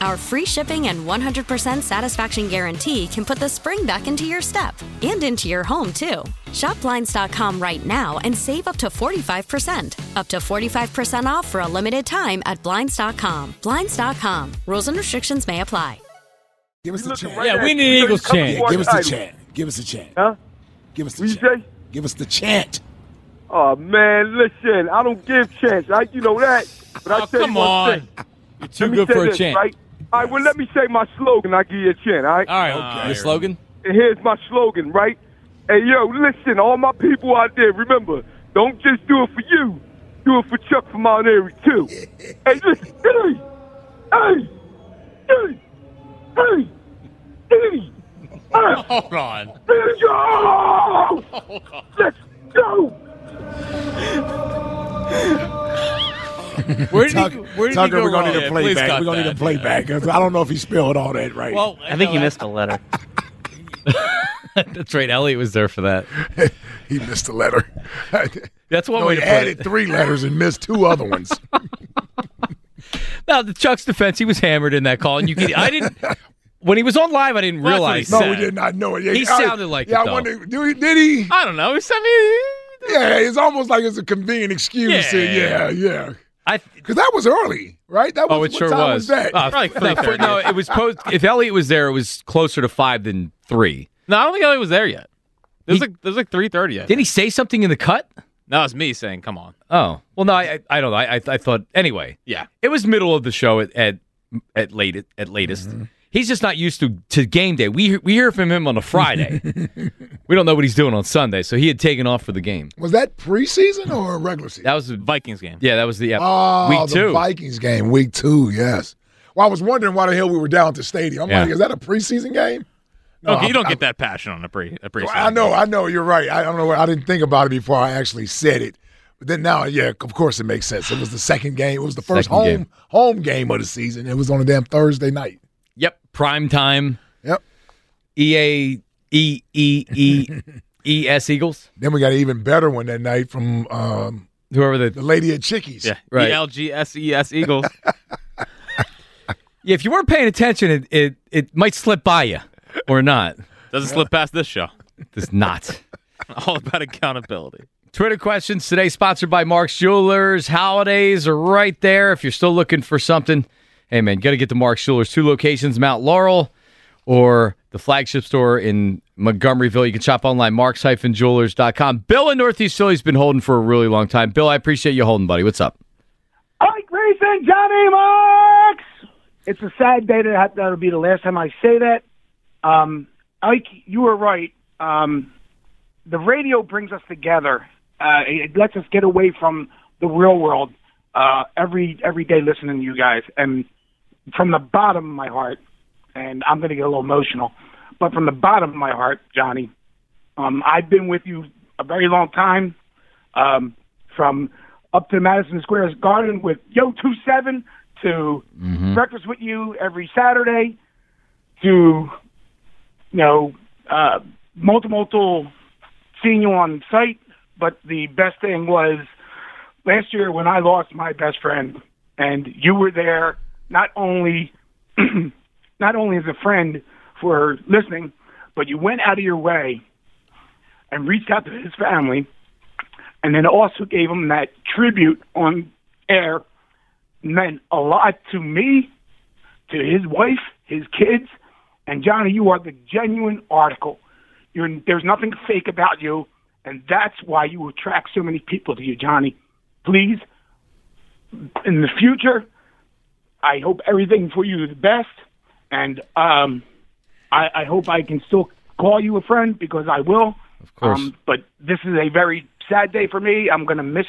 Our free shipping and 100% satisfaction guarantee can put the spring back into your step and into your home, too. Shop Blinds.com right now and save up to 45%. Up to 45% off for a limited time at Blinds.com. Blinds.com. Rules and restrictions may apply. Give us the chant. Yeah, we need an Eagles chant. Yeah, give us the chant. Give us the chant. Huh? Give us the What you chant. say? Give us the chant. Oh man, listen, I don't give chants, right? You know that. But I Oh, tell come you one on. thing. You're too Let good for a this, chant. Right? All right, well, let me say my slogan. I'll give you a chant, all right? All right, ah, your slogan? And here's my slogan, right? Hey, yo, listen, all my people out there, remember, don't just do it for you. Do it for Chuck from Mount Airy, too. hey, listen, hey, hey, hey, hey, hey, hey, Hold on. let's go! Let's go! Where did Tuck- he, where did Tucker, he go we're gonna need a Yeah, please playback. cut We're gonna need that. a playback 'cause I don't know if he spelled all that right. Well, I think he you missed a letter. That's right. Elliot was there for that. he missed a letter. That's one no, way he to put added it. three letters and missed two other ones. Now, the Chuck's defense, he was hammered in that call, and you can. I didn't. When he was on live, I didn't Well, that's what he realize. no, we did not know it. Yeah, He I- sounded like yeah, it, I wonder, do he, did he? I don't know. It's- I mean, Yeah, it's almost like it's a convenient excuse. to- Yeah. Yeah, yeah. I, Because that was early, right? That was, oh, it what sure time was. that? Uh, Probably no, 3:30. no, it was post. If Elliot was there, it was closer to five than three. no, I don't think Elliot was there yet. There's He- like there's like three thirty. Did he say something in the cut? No, it's me saying, "Come on." Oh, well, no, I, I, I don't know. I, I, I thought anyway. Yeah. It was middle of the show at at at late at latest. Mm-hmm. He's just not used to to game day. We we hear from him on a Friday. we don't know what he's doing on Sunday, so he had taken off for the game. Was that preseason or regular season? That was the Vikings game. yeah, that was the yeah, Oh, week the two. Vikings game, week two, yes. Well, I was wondering why the hell we were down at the stadium. I'm Yeah. like, is that a preseason game? No, okay, you don't I- get that passion on a pre a pre. Well, I know, I know, you're right. I don't know. I didn't think about it before I actually said it. But then now, yeah, of course it makes sense. It was the second game. It was the first Second home game. home game of the season. It was on a damn Thursday night. Yep, prime time. Yep. EA E E E E S Eagles. Then we got an even better one that night from um, Whoever the the lady at Chickies. Yeah, Right. E L G S E S Eagles. yeah, if you weren't paying attention, it it, it might slip by you or not. Doesn't slip past this show. Does not. All about accountability. Twitter questions today sponsored by Mark's Jewelers. Holidays are right there. If you're still looking for something, hey man, got to get to Mark's Jewelers. Two locations, Mount Laurel or the flagship store in Montgomeryville. You can shop online, marks-jewelers.com. Bill in Northeast Philly's been holding for a really long time. Bill, I appreciate you holding, buddy. What's up? Ike Grayson, Johnny Marks. It's a sad day that that'll be the last time I say that. Um, Ike, you were right. Um, the radio brings us together. Uh, it lets us get away from the real world uh, every every day listening to you guys. And from the bottom of my heart, and I'm going to get a little emotional, but from the bottom of my heart, Johnny, um, I've been with you a very long time. Um, from up to Madison Square Garden with Yo Two Seven to breakfast with you every Saturday to you know uh, multiple seeing you on site. But the best thing was last year when I lost my best friend, and you were there not only not only as a friend for listening, but you went out of your way and reached out to his family, and then also gave him that tribute on air. Meant a lot to me, to his wife, his kids, and Johnny. You are the genuine article. You're, there's nothing fake about you, and that's why you attract so many people to you, Johnny. Please, in the future, I hope everything for you is the best, and um, I, I hope I can still call you a friend because I will. Of course. Um, but this is a very sad day for me. I'm going to miss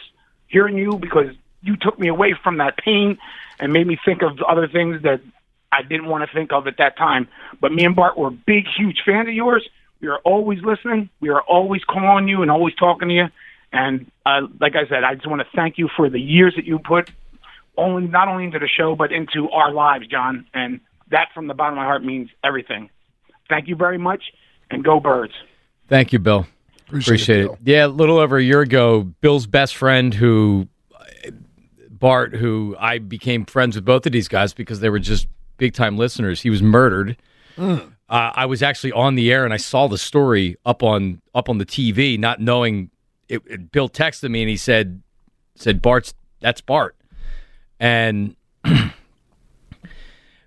hearing you because you took me away from that pain and made me think of other things that I didn't want to think of at that time. But me and Bart were big, huge fans of yours. We are always listening. We are always calling you and always talking to you. And uh, like I said, I just want to thank you for the years that you put only not only into the show but into our lives, John. And that from the bottom of my heart means everything. Thank you very much, and go birds. Thank you, Bill. Appreciate, it. Bill. Yeah, a little over a year ago, Bill's best friend, who Bart, who I became friends with both of these guys because they were just big time listeners. He was murdered. Uh, I was actually on the air and I saw the story up on up on the TV, not knowing. It, it- Bill texted me and he said, "said Bart's that's Bart," and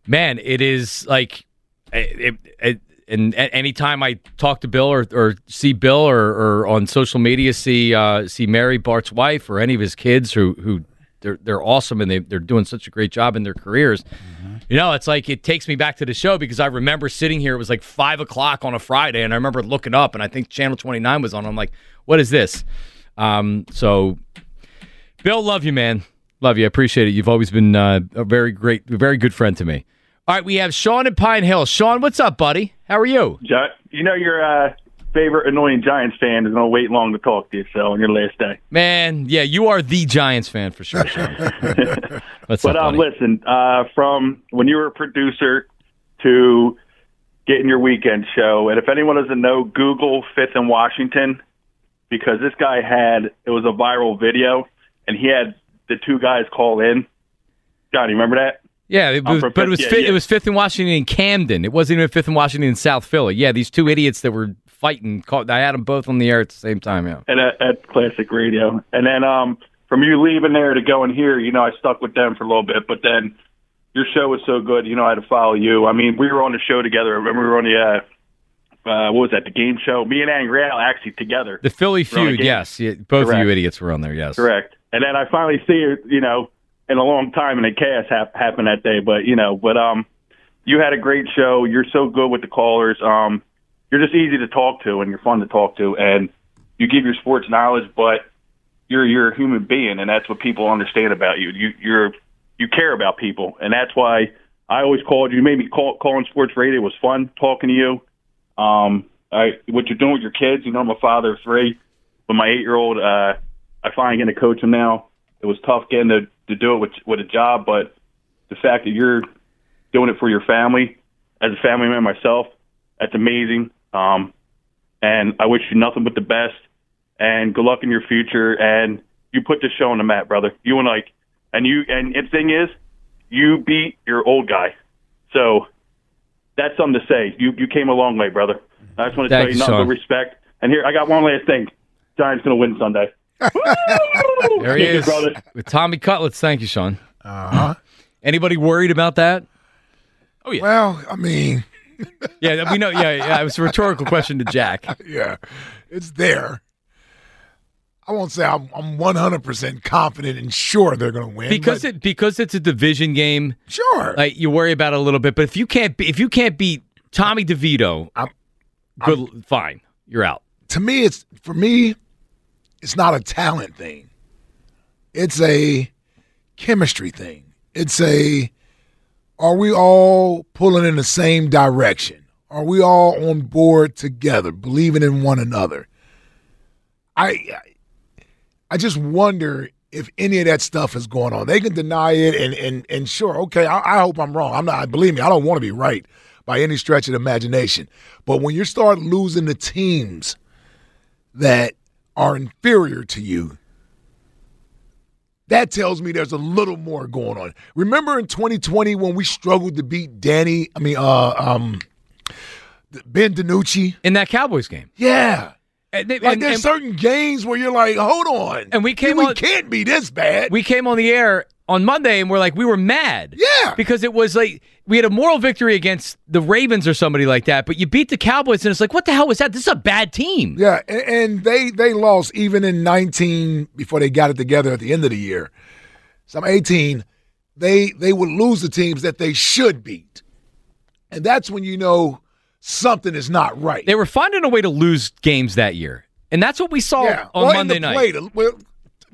man, it is like it, it, and anytime I talk to Bill or, or see Bill or, or on social media see uh, see Mary Bart's wife or any of his kids who who they're they're awesome and they they're doing such a great job in their careers. You know, it's like it takes me back to the show because I remember sitting here. It was like five o'clock on a Friday, and I remember looking up, and I think Channel Twenty Nine was on. I'm like, "What is this?" Um, so, Bill, love you, man. Love you. I appreciate it. You've always been uh, a very great, very good friend to me. All right, we have Sean in Pine Hill. Sean, what's up, buddy? How are you? You know your uh, favorite annoying Giants fan is going to wait long to talk to you, so on your last day. Man, yeah, you are the Giants fan for sure, Sean. What's But up, um, buddy? listen, uh, from when you were a producer to getting your weekend show, and if anyone doesn't know, Google Fifth and Washington because this guy had it was a viral video, and he had the two guys call in. Johnny, remember that? Yeah, it was, but it was Fifth- fi- yeah, it was Fifth and Washington in Camden. It wasn't even Fifth and Washington in South Philly. Yeah, these two idiots that were fighting. Caught, I had them both on the air at the same time. Yeah. and at, at classic radio. And then um, from you leaving there to going here, you know, I stuck with them for a little bit. But then your show was so good, you know, I had to follow you. I mean, we were on the show together. I remember we were on the uh, uh, what was that? The game show. Me and Angry Al actually together. The Philly We're on a feud, yes. Yeah, both of you idiots were on there, yes. Correct. And then I finally see you, you know, in a long time, and then chaos hap- happened that day. But you know, but um, you had a great show. You're so good with the callers. Um, you're just easy to talk to, and you're fun to talk to, and you give your sports knowledge, but you're you're a human being, and that's what people understand about you. You you're you care about people, and that's why I always called you. You made me call calling sports radio was fun talking to you. Um, I what you're doing with your kids. You know, I'm a father of three, but my eight year old, uh, I finally get to coach him now. It was tough getting to to do it with with a job, but the fact that you're doing it for your family, as a family man myself, that's amazing. Um, and I wish you nothing but the best, and good luck in your future. And you put the show on the map, brother. You and like, and you and the thing is, you beat your old guy, so that's something to say. You you came a long way, brother. I just want to Thank tell you you, nothing but respect. And here, I got one last thing. Giants gonna win Sunday. There he is. brother. With Tommy Cutlets. Thank you, Sean. Uh huh. Anybody worried about that? Oh yeah. Well, I mean, Yeah, we know. Yeah, yeah. It was a rhetorical question to Jack. yeah, it's there. I won't say I'm, I'm 100% confident and sure they're going to win. Because but it because it's a division game. sure. Like you worry about it a little bit, but if you can't be, if you can't beat Tommy DeVito, I'm- good, fine, you're out. to me, it's for me, it's not a talent thing. It's a chemistry thing. It's a are we all pulling in the same direction? Are we all on board together, believing in one another? I I just wonder if any of that stuff is going on. They can deny it and and and sure, okay, I, I hope I'm wrong. I'm not believe me, I don't want to be right by any stretch of imagination. But when you start losing the teams that are inferior to you, that tells me there's a little more going on. Remember in 2020 when we struggled to beat Danny, I mean, uh, um, Ben DiNucci. in that Cowboys game. Yeah. And, they- Like and- there's and certain games where you're like, hold on. And we came we on- can't be this bad. we came on the air on Monday and we're like, we were mad. Yeah. Because it was like we had a moral victory against the Ravens or somebody like that, but you beat the Cowboys and it's like, what the hell was that? This is a bad team. Yeah, and, and they they lost even in 19 before they got it together at the end of the year. Some 18, they they would lose the teams that they should beat, and that's when you know something is not right. They were finding a way to lose games that year. And that's what we saw yeah, on well, Monday night. play, the- well,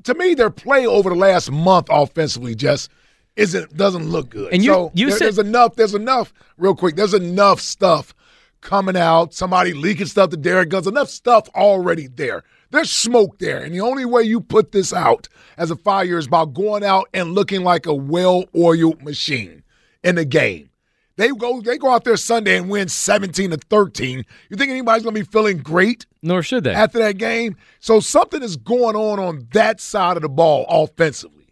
to me, their play over the last month offensively just isn't doesn't look good. And you- so you there- said- there's enough. There's enough. Real quick, there's enough stuff coming out. Somebody leaking stuff to Derek Guns. Enough stuff already there. There's smoke there, and the only way you put this out as a fire is by going out and looking like a well-oiled machine in the game. They go they go out there Sunday and win 17 to 13. You think anybody's going to be feeling great? Nor should they. after that game. So something is going on on that side of the ball offensively.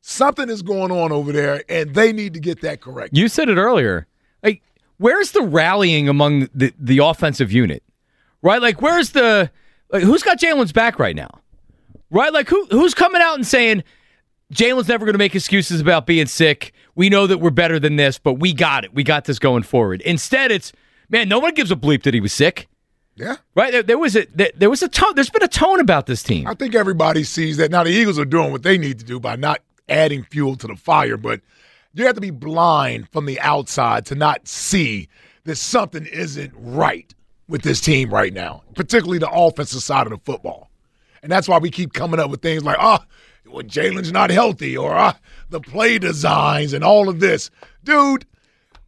Something is going on over there, and they need to get that correct. You said it earlier. Like, where's the rallying among the, the offensive unit? Right? Like, where's the like who's got Jalen's back right now? Right? Like who who's coming out and saying Jalen's never going to make excuses about being sick. We know that we're better than this, but we got it. We got this going forward. Instead, it's man, no one gives a bleep that he was sick. Yeah, Right? There, there was a there, there was a tone. There's been a tone about this team. I think everybody sees that. Now the Eagles are doing what they need to do by not adding fuel to the fire, but you have to be blind from the outside to not see that something isn't right with this team right now, particularly the offensive side of the football. And that's why we keep coming up with things like, oh, well, Jalen's not healthy, or ah, the play designs and all of this. Dude,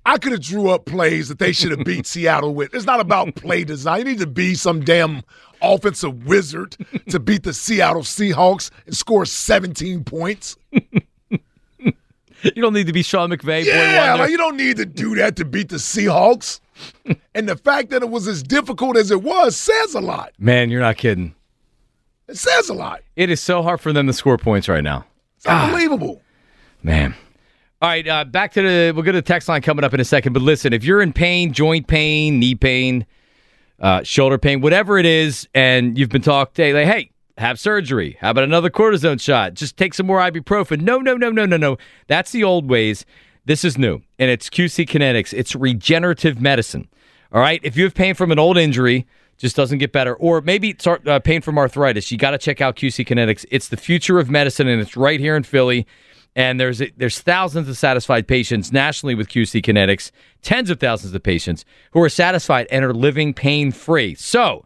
I could have drew up plays that they should have beat Seattle with. It's not about play design. You need to be some damn offensive wizard to beat the Seattle Seahawks and score 17 points. You don't need to be Sean McVay. Yeah, like you don't need to do that to beat the Seahawks. and the fact that it was as difficult as it was says a lot. Man, you're not kidding. It says a lot. It is so hard for them to score points right now. It's unbelievable. Man. All right, uh, back to the. We'll go to the text line coming up in a second. But listen, if you're in pain, joint pain, knee pain, uh, shoulder pain, whatever it is, and you've been talked, hey, like, hey, have surgery. How about another cortisone shot? Just take some more ibuprofen. No, no, no, no, no, no. That's the old ways. This is new, and it's QC Kinetics. It's regenerative medicine. All right. If you have pain from an old injury, just doesn't get better, or maybe uh, pain from arthritis, you got to check out QC Kinetics. It's the future of medicine, and it's right here in Philly. And there's there's thousands of satisfied patients nationally with QC Kinetics, tens of thousands of patients who are satisfied and are living pain free. So,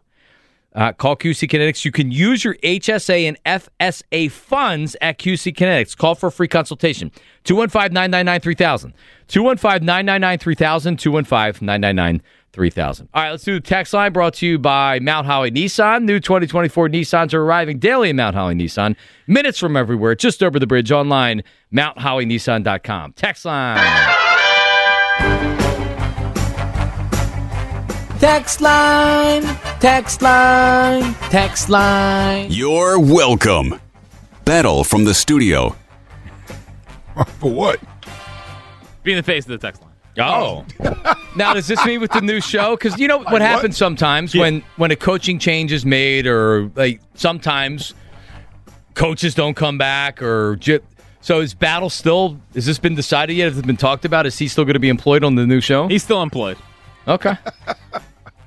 uh, call QC Kinetics. You can use your HSA and FSA funds at QC Kinetics. Call for a free consultation. 215 999 3000. 215 999 3000. 215 999 3000. All right, let's do the text line brought to you by Mount Holly Nissan. New 2024 Nissans are arriving daily at Mount Holly Nissan. Minutes from everywhere, just over the bridge online, mounthollynissan.com. Text line. Text line, text line, text line. You're welcome. Battle from the studio. For what? Being the face of the text line. Oh. now, does this mean with the new show? Because you know what happens sometimes when when a coaching change is made, or like sometimes coaches don't come back, or ju- so is Battle still? Has this been decided yet? Has it been talked about? Is he still going to be employed on the new show? He's still employed. Okay.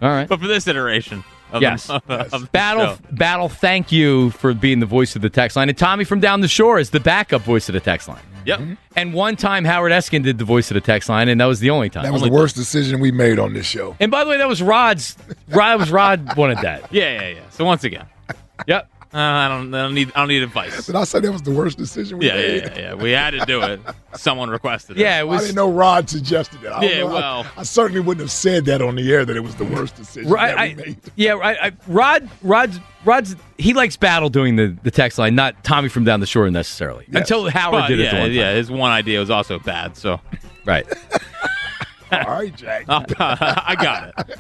All right. But for this iteration of Yes. the, of the Battle, show. Battle. Thank you for being the voice of the text line, and Tommy from down the shore is the backup voice of the text line. Yep. Mm-hmm. And one time Howard Eskin did the voice of the text line, and that was the only time. That was Only the worst decision we made on this show. And by the way, that was Rod's. Rod was Rod wanted that. Yeah, yeah, yeah. So once again, Yep. Uh, I don't, I don't need, I don't need advice. Did I said that was the worst decision we Yeah, yeah, made? yeah, yeah. We had to do it. Someone requested it. Yeah, it I didn't know Rod suggested it. I Yeah, know. Well. I, certainly wouldn't have said that on the air that it was the worst decision Right, that we I, made. yeah, I, I, Rod, Rod's, Rod's, he likes Battle doing the, the text line, not Tommy from down the shore necessarily. Until Howard But, did it. yeah, the one yeah. His one idea was also bad. So Right. All right, Jack. I got it.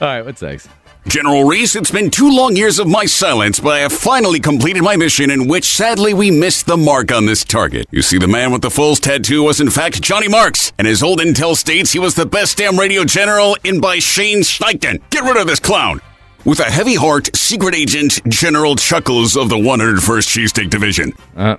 All right. What's next? General Reese, it's been two long years of my silence, but I have finally completed my mission in which sadly we missed the mark on this target. You see, the man with the Foles tattoo was in fact Johnny Marks, and his old intel states he was the best damn radio general in by Shane Steichen. Get rid of this clown! With a heavy heart, secret agent General Chuckles of the 101st Cheesesteak Division. Uh,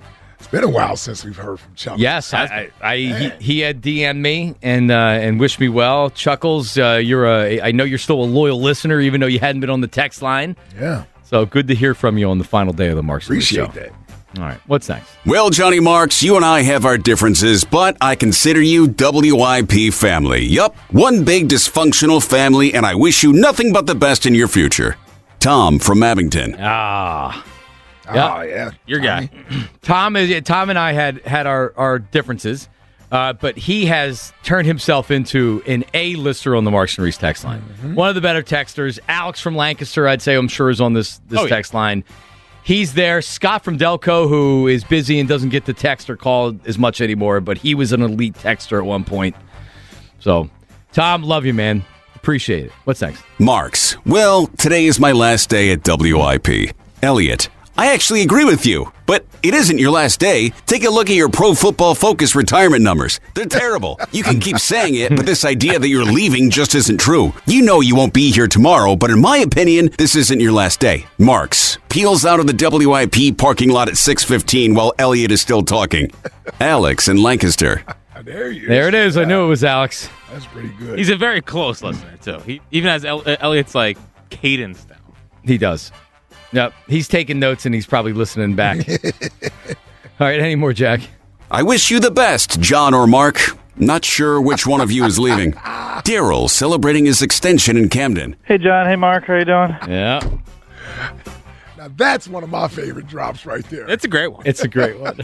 been a while since we've heard from Chuck. Yes, I, I, I he, he had DM'd me and uh, and wished me well. Chuckles, uh, you're a I know you're still a loyal listener, even though you hadn't been on the text line. Yeah. So good to hear from you on the final day of the Marks. and Appreciate show. that. All right, what's next? Well, Johnny Marks, you and I have our differences, but I consider you WIP family. Yup, one big dysfunctional family, and I wish you nothing but the best in your future. Tom from Abington. Ah, Oh, yeah. Your guy. Tom is Tom and I had had our our differences, uh, but he has turned himself into an A lister on the Marks and Reese text line. Mm-hmm. One of the better texters. Alex from Lancaster, I'd say, I'm sure is on this this Oh, yeah. text line. He's there. Scott from Delco, who is busy and doesn't get to text or call as much anymore, but he was an elite texter at one point. So, Tom, love you, man. Appreciate it. What's next? Marks. Well, today is my last day at WIP. Elliot, I actually agree with you, but it isn't your last day. Take a look at your Pro Football Focus retirement numbers. They're terrible. You can keep saying it, but this idea that you're leaving just isn't true. You know you won't be here tomorrow, but in my opinion, this isn't your last day. Marks peels out of the WIP parking lot at 6:15 while Elliot is still talking. Alex in Lancaster. There you There it is. I knew it was Alex. That's pretty good. He's a very close listener too. He even has El- uh, Elliot's like cadence down. He does. Yep. He's taking notes and he's probably listening back. All right. Any more, Jack? I wish you the best, John or Mark. Not sure which one of you is leaving. Daryl celebrating his extension in Camden. Hey, John. Hey, Mark. How you doing? Yeah. now, that's one of my favorite drops right there. It's a great one. It's a great one.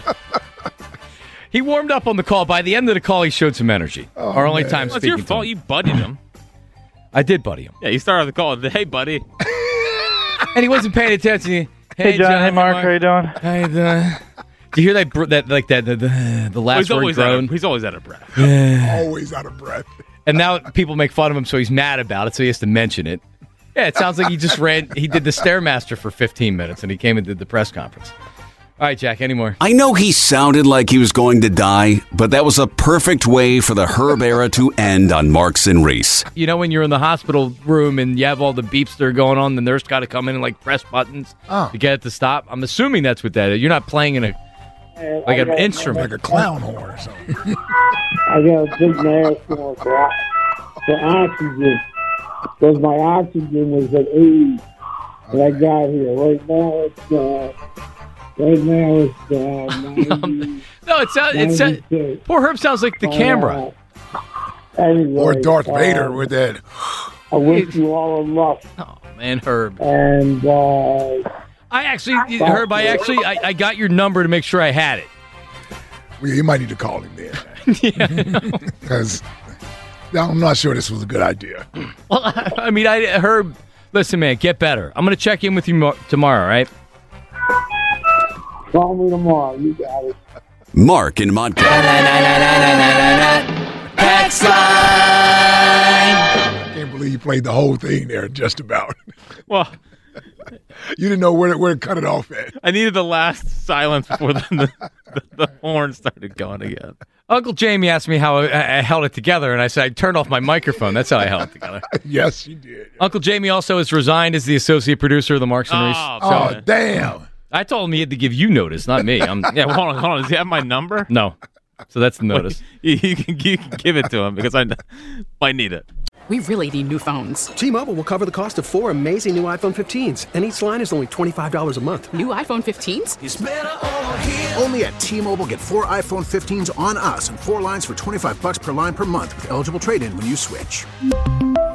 he warmed up on the call. By the end of the call, he showed some energy. Oh, Our only time Well, it's speaking. your fault. To him. You buddied him. I did buddy him, Yeah, you started the call. with, Hey, buddy. And he wasn't paying attention. Hey, John. Hey, Mark. How you doing? Hey, the, do you hear that? br- That like that the, the, the last he's word always out groan? of, he's always out of breath. Always out of breath. And now people make fun of him, so he's mad about it, so he has to mention it. Yeah, it sounds like he just ran. He did the stairmaster for 15 minutes, and he came and did the press conference. All right, Jack. Any more? I know he sounded like he was going to die, but that was a perfect way for the Herb era to end on Marks and Reese. You know, when you're in the hospital room and you have all the beeps that are going on, the nurse got to come in and like press buttons Oh. to get it to stop. I'm assuming that's what that is. You're not playing in a like an instrument. Like a clown horn or something. I got a big mask on for, for oxygen because my oxygen was at 80 when I got here. Right now it's uh, right now it's uh, 90, No, it sounds. It sounds. 96. Poor Herb sounds like the camera. Anyway, or Darth uh, Vader with that. I wish you all the luck, Oh man, Herb. and uh, I actually, Herb. I actually, I, I got your number to make sure I had it. Well, you might need to call him then. Because I'm not sure this was a good idea. Well, I mean, I Herb. Listen, man, get better. I'm gonna check in with you mo- tomorrow. all Right? Call me tomorrow. You got it. Mark in Montgomery. Text line. I can't believe you played the whole thing there, just about. Well, You didn't know where, to, where to cut it off at. I needed the last silence before the, the, the, the horn started going again. Uncle Jamie asked me how I, I held it together, and I said I turned off my microphone. That's how I held it together. yes, you did. Uncle Jamie also has resigned as the associate producer of the Marks and oh, Reese. Oh, Oh, damn. I told him he had to give you notice, not me. I'm, yeah, hold on, hold on. Does he have my number? no. So that's the notice. You, you can, you can give it to him because I might need it. We really need new phones. T-Mobile will cover the cost of four amazing new iPhone 15s, and each line is only $25 a month. New iPhone 15s? Only at T-Mobile get four iPhone 15s on us and four lines for 25 bucks per line per month with eligible trade-in when you switch.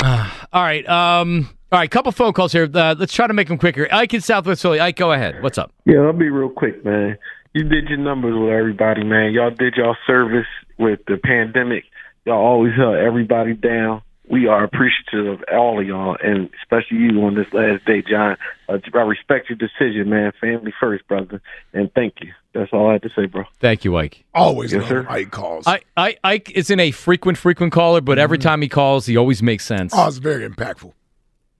All right. Um. All right. Couple phone calls here. Uh, let's try to make them quicker. Ike in Southwest Philly. Ike, go ahead. What's up? Yeah, I'll be real quick, man. You did your numbers with everybody, man. Y'all did y'all service with the pandemic. Y'all always held everybody down. We are appreciative of all of y'all, and especially you on this last day, John. Uh, I respect your decision, man. Family first, brother, and thank you. That's all I have to say, bro. Thank you, Ike. Always Yes, sir. Ike calls. I, I, Ike isn't a frequent, frequent caller, but every time he calls, he always makes sense. Oh, it's very impactful.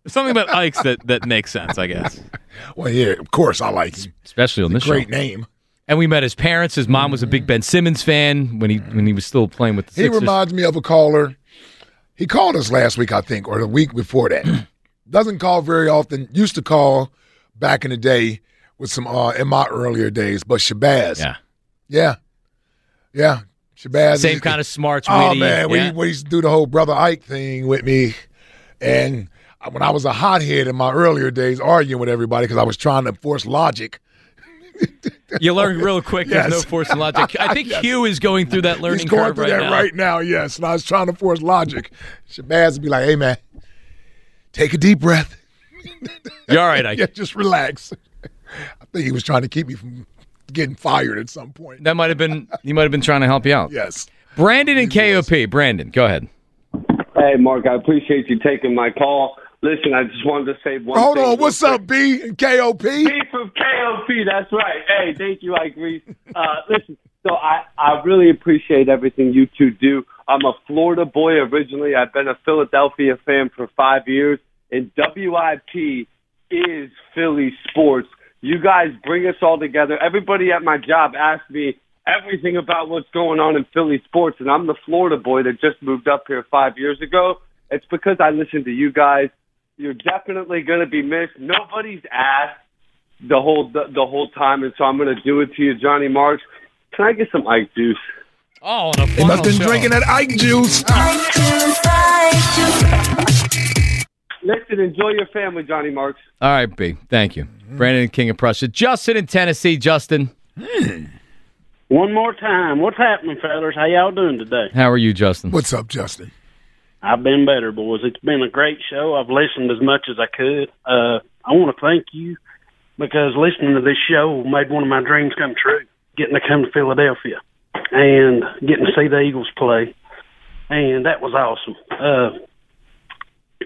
Something about Ike's that, that makes sense, I guess. Well, yeah, of course I like him. especially on this Great show. name. And we met his parents. His mom was a big Ben Simmons fan when he when he was still playing with the He Sixers. reminds me of a caller. He called us last week, I think, or the week before that. Doesn't call very often. Used to call back in the day with some uh in my earlier days, but Shabazz. Yeah. Yeah. Yeah. Shabazz. Same kind of smarts, Oh witty. man, we, yeah. we used to do the whole brother Ike thing with me, and when I was a hothead in my earlier days, arguing with everybody because I was trying to force logic. You learn real quick. There's no Yes. force in logic. I think Yes. Hugh is going through that learning He's going curve through right that now. right now, yes. And I was trying to force logic. Shabazz would be like, "Hey man, take a deep breath. You're all right, Ike. yeah, just relax." I think he was trying to keep me from getting fired at some point. That might have been he might have been trying to help you out. Yes. Brandon and KOP. Brandon, go ahead. Hey, Mark, I appreciate you taking my call. Listen, I just wanted to say one thing. Hold on, what's up, B and KOP? B from KOP, that's right. Hey, thank you, I agree. Uh, listen, so I, I really appreciate everything you two do. I'm a Florida boy originally. I've been a Philadelphia fan for five years, and WIP is Philly sports. You guys bring us all together. Everybody at my job asks me everything about what's going on in Philly sports, and I'm the Florida boy that just moved up here five years ago. It's because I listen to you guys. You're definitely going to be missed. Nobody's asked the whole the, the whole time, and so I'm going to do it to you, Johnny Marks. Can I get some Ike juice? Oh, the They must have been drinking that Ike juice. Listen, enjoy your family, Johnny Marks. All right, B. Thank you. Brandon, King of Prussia. Justin in Tennessee. Justin, One more time. What's happening, fellas? How y'all doing today? how are you, Justin? What's up, Justin? I've been better, boys. It's been a great show. I've listened as much as I could. Uh, I want to thank you because listening to this show made one of my dreams come true. Getting to come to Philadelphia and getting to see the Eagles play, and that was awesome. Uh,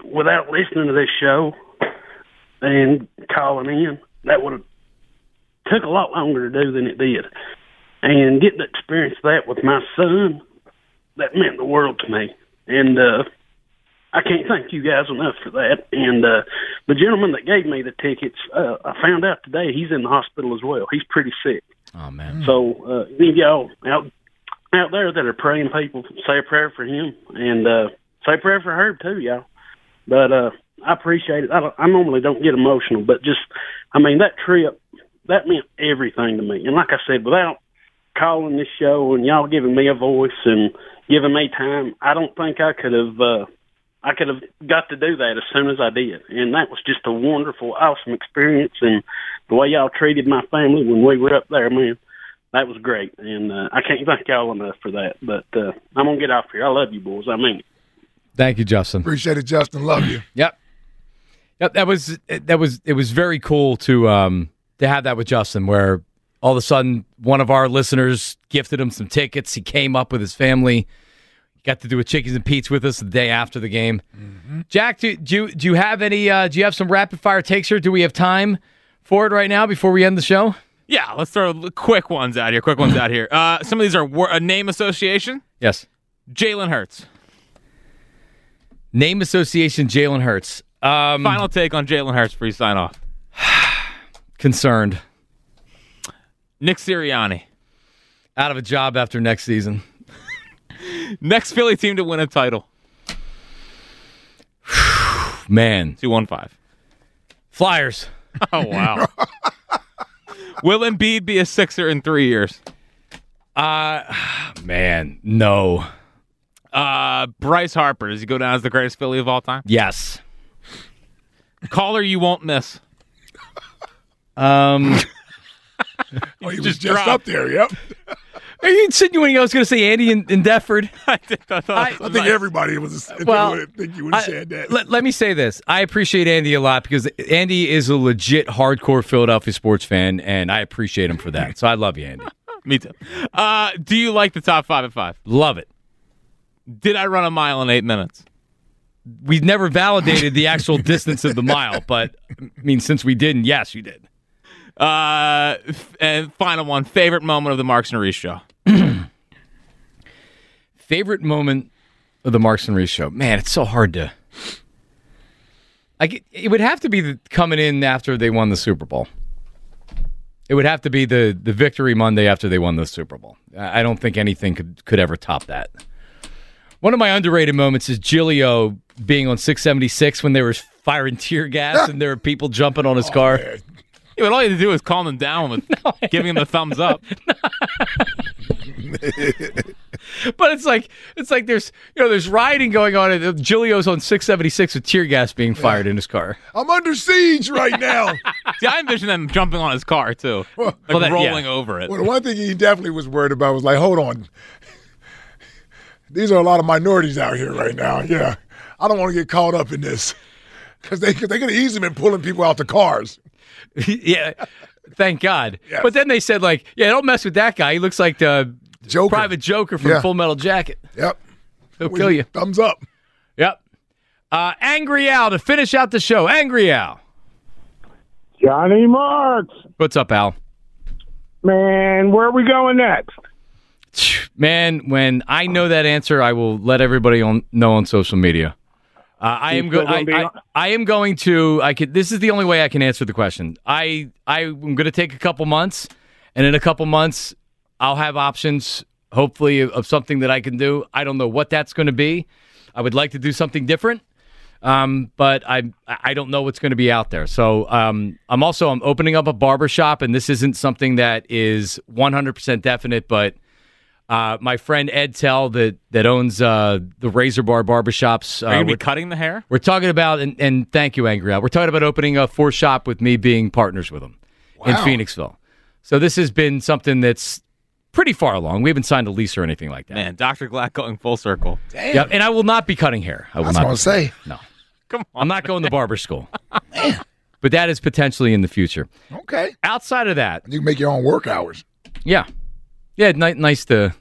without listening to this show and calling in, that would have took a lot longer to do than it did. And getting to experience that with my son, that meant the world to me. And uh I can't thank you guys enough for that. And uh the gentleman that gave me the tickets, uh I found out today he's in the hospital as well. He's pretty sick. Oh man. So uh any of y'all out out there that are praying people, say a prayer for him and uh say a prayer for her too, y'all. But uh I appreciate it. I, don't, I normally don't get emotional, but just I mean that trip that meant everything to me. And like I said, without calling this show and y'all giving me a voice and giving me time, I don't think I could have uh I could have got to do that as soon as I did. And that was just a wonderful, awesome experience and the way y'all treated my family when we were up there, man, that was great. And uh, I can't thank y'all enough for that. But uh I'm gonna get off here. I love you boys. I mean it. Thank you, Justin. Appreciate it, Justin. Love you. Yep. Yep, that was that was it was very cool to um to have that with Justin where all of a sudden one of our listeners gifted him some tickets. He came up with his family, got to do a Chickie's and Pete's with us the day after the game. Jack, do, do you do you have any uh, do you have some rapid fire takes here? Do we have time for it right now before we end the show? Yeah, let's throw quick ones out here. Quick ones out here. Uh, some of these are wor- a name association. Yes. Jalen Hurts. Name association Jalen Hurts. Um, Final take on Jalen Hurts before you sign off. concerned. Nick Sirianni. Out of a job after next season. Next Philly team to win a title. Man. 215. Flyers. Oh, wow. Will Embiid be a Sixer in three years? Uh, man, no. Uh, Bryce Harper. Does he go down as the greatest Philly of all time? Yes. Caller you won't miss. Um, Oh, he was Just just dropped. up there. Yep. are you insinuating I was going to say Andy in, in Deptford? I, think- I thought I think nice. everybody was. I think Well, I think you would have said that. Let, let me say this. I appreciate Andy a lot because Andy is a legit hardcore Philadelphia sports fan, and I appreciate him for that. So I love you, Andy. Me too. Uh, do you like the top five at five? Love it. Did I run a mile in eight minutes? We've never validated the actual distance of the mile, but I mean, since we didn't, yes, you did. Uh, f- and final one. Favorite moment of the Marks and Reese show. Favorite moment of the Marks and Reese show? Man, it's so hard to. I get, it would have to be the, coming in after they won the Super Bowl. It would have to be the the victory Monday after they won the Super Bowl. I I don't think anything could could ever top that. One of my underrated moments is Giglio being on 676 when they were firing tear gas and there were people jumping on his car. Yeah, but all you had to do is calm them down with giving them the thumbs up. But it's like it's like there's you know there's rioting going on and Giglio's on 676 with tear gas being fired in his car. I'm under siege right now. See, I envision them jumping on his car too, like Well, that- yeah. rolling over it. Well, the one thing he definitely was worried about was like, hold on. These are a lot of minorities out here right now. Yeah. I don't want to get caught up in this. Because they, cause they could have easily been pulling people out the cars. yeah. Thank God. Yes. But then they said like, yeah, don't mess with that guy. He looks like the Joker. private Joker from Yeah. Full Metal Jacket. Yep. He'll kill you. Thumbs up. Yep. Uh, Angry Al to finish out the show. Angry Al. Johnny Marks. What's up, Al? Man, where are we going next? Man, when I know that answer, I will let everybody on know on social media. Uh, I am go- I, I, I am going to. I could. This is the only way I can answer the question. I I'm going to take a couple months, and in a couple months, I'll have options. Hopefully, of, something that I can do. I don't know what that's going to be. I would like to do something different, um, but I I don't know what's going to be out there. So um, I'm also I'm opening up a barber shop, and this isn't something that is 100 percent definite, but. Uh, my friend Ed Tell that that owns uh, the Razor Bar barbershops. Uh, Are you gonna be we're- cutting the hair? we're talking about, and, and thank you, Angry Al. We're talking about opening a fourth shop with me being partners with him in Phoenixville. So this has been something that's pretty far along. We haven't signed a lease or anything like that. Man, Dr. Glack going full circle. Yeah, and I will not be cutting hair. I will That's not what I be was say. No, Come on. I'm not going to barber school. But that is potentially in the future. Okay. Outside of that, You can make your own work hours. yeah, yeah, ni- nice to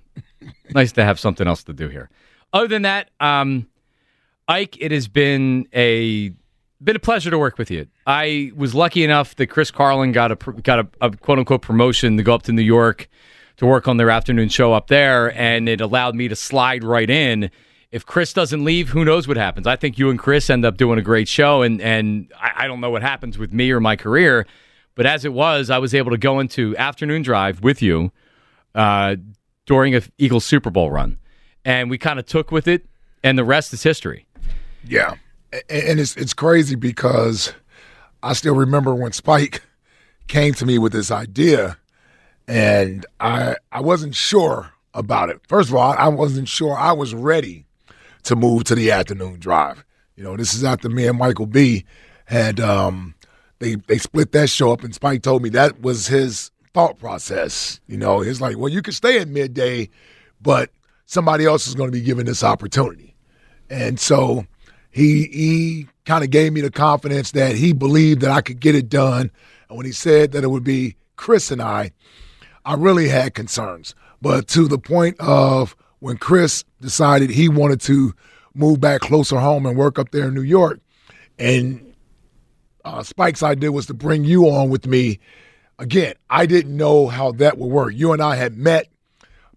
nice to have something else to do here. Other than that, um, Ike, it has been a been a pleasure to work with you. I was lucky enough that Chris Carlin got a got a, a quote unquote promotion to go up to New York to work on their afternoon show up there, and it allowed me to slide right in. If Chris doesn't leave, who knows what happens? I think you and Chris end up doing a great show, and and I, I don't know what happens with me or my career, but as it was, I was able to go into afternoon drive with you uh, during a Eagles Super Bowl run, and we kind of took with it, and the rest is history. Yeah. And it's it's crazy because I still remember when Spike came to me with this idea and I I wasn't sure about it. First of all, I wasn't sure I was ready to move to the afternoon drive. You know, this is after me and Michael B had um they they split that show up and Spike told me that was his thought process. You know, it's like, well, you could stay at midday, but somebody else is going to be given this opportunity. And so he he kind of gave me the confidence that he believed that I could get it done. And when he said that it would be Chris and I, I really had concerns. But to the point of when Chris decided he wanted to move back closer home and work up there in New York, and uh, Spike's idea was to bring you on with me. Again, I didn't know how that would work. You and I had met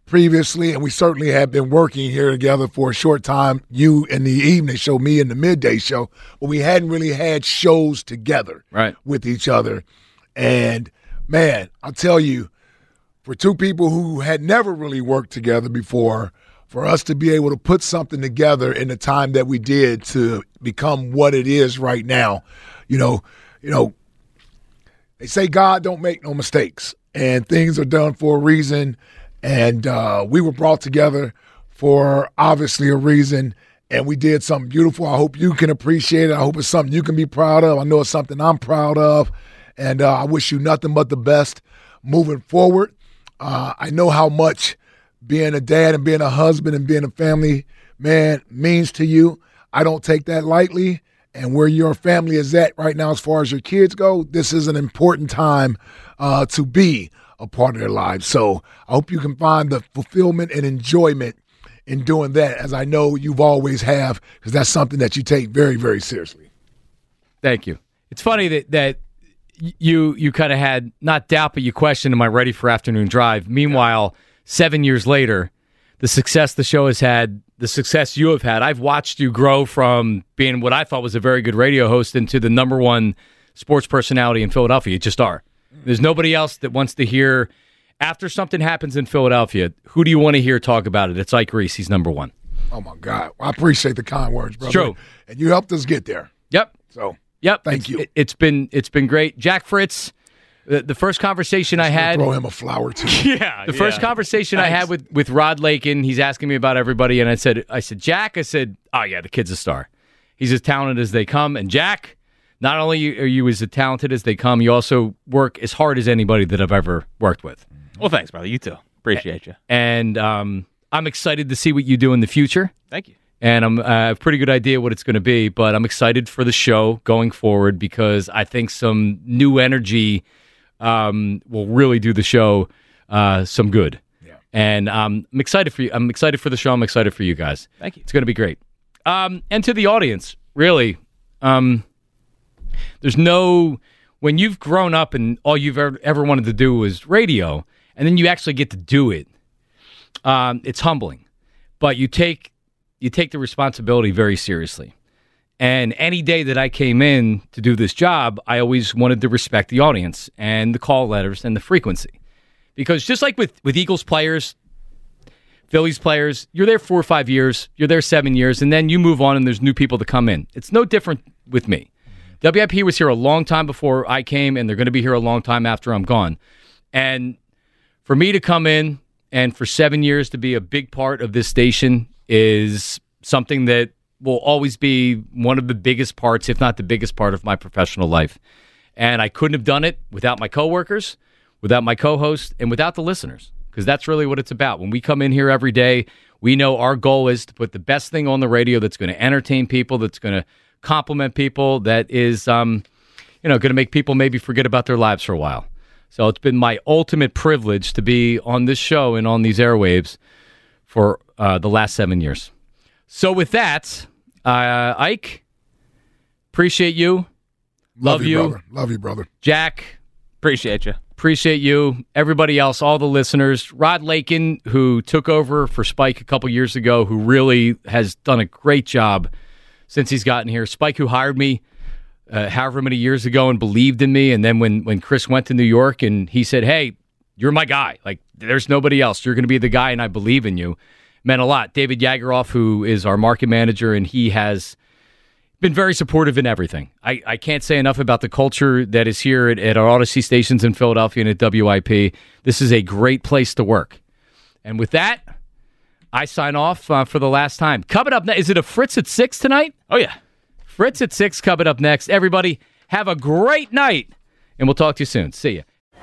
previously, and we certainly have been working here together for a short time. You in the evening show, me in the midday show, but we hadn't really had shows together right. with each other. And man, I'll tell you, for two people who had never really worked together before, for us to be able to put something together in the time that we did to become what it is right now, you know, you know, they say God don't make no mistakes, and things are done for a reason. And uh, we were brought together for obviously a reason, and we did something beautiful. I hope you can appreciate it. I hope it's something you can be proud of. I know it's something I'm proud of, and uh, I wish you nothing but the best moving forward. Uh, I know how much being a dad and being a husband and being a family man means to you. I don't take that lightly. And where your family is at right now, as far as your kids go, this is an important time uh, to be a part of their lives. So I hope you can find the fulfillment and enjoyment in doing that, as I know you've always have, because that's something that you take very, very seriously. Thank you. It's funny that that you you kind of had not doubt, but you questioned, "Am I ready for afternoon drive?" Meanwhile, seven years later, the success the show has had, the success you have had, I've watched you grow from being what I thought was a very good radio host into the number one sports personality in Philadelphia. You just are. There's nobody else that wants to hear after something happens in Philadelphia. Who do you want to hear talk about it? It's Ike Reese. He's number one. Oh my God, I appreciate the kind words, brother. true. and you helped us get there. Yep. So Yep. Thank It's- you. It, has been it's been great. Jack Fritz, the, the first conversation I had. throw him a flower too. Yeah. The first yeah. conversation I had with with Rod Lakin, he's asking me about everybody, and I said, I said, Jack, I said, oh yeah, the kid's a star. He's as talented as they come, and Jack, not only are you as talented as they come, you also work as hard as anybody that I've ever worked with. Well, thanks, brother. You too. Appreciate you. And um, I'm excited to see what you do in the future. Thank you. and I'm, I have a pretty good idea what it's going to be. But I'm excited for the show going forward because I think some new energy um, will really do the show uh, some good. Yeah. And um, I'm excited for you. I'm excited for the show. I'm excited for you guys. Thank you. It's going to be great. Um, and to the audience, really, um, there's no when you've grown up and all you've ever, ever wanted to do was radio, and then you actually get to do it. Um, it's humbling, but you take you take the responsibility very seriously. And any day that I came in to do this job, I always wanted to respect the audience and the call letters and the frequency. Because just like with, with Eagles players, Phillies players, you're there four or five years, you're there seven years, and then you move on and there's new people to come in. It's no different with me. WIP was here a long time before I came, and they're going to be here a long time after I'm gone. And for me to come in and for seven years to be a big part of this station is something that will always be one of the biggest parts, if not the biggest part of my professional life. And I couldn't have done it without my coworkers, without my co-host, and without the listeners, because that's really what it's about. When we come in here every day, we know our goal is to put the best thing on the radio that's going to entertain people, that's going to compliment people, that is, um, you know, going to make people maybe forget about their lives for a while. So it's been my ultimate privilege to be on this show and on these airwaves for uh, the last seven years. So with that, uh, Ike, appreciate you. Love, you, brother. Love you, brother. Jack. Appreciate you. Appreciate you. Everybody else, all the listeners. Rod Lakin, who took over for Spike a couple years ago, who really has done a great job since he's gotten here. Spike, who hired me uh, however many years ago and believed in me. And then when, when Chris went to New York and he said, Hey, you're my guy. Like, there's nobody else. You're going to be the guy, and I believe in you. Meant a lot. David Yadgaroff, who is our market manager, and he has been very supportive in everything. I, I can't say enough about the culture that is here at, at our Audacy stations in Philadelphia and at WIP. This is a great place to work. And with that, I sign off uh, for the last time. Coming up next, is it a Fritz at 6 tonight? Oh, yeah. Fritz at 6 coming up next. Everybody, have a great night, and we'll talk to you soon. See ya.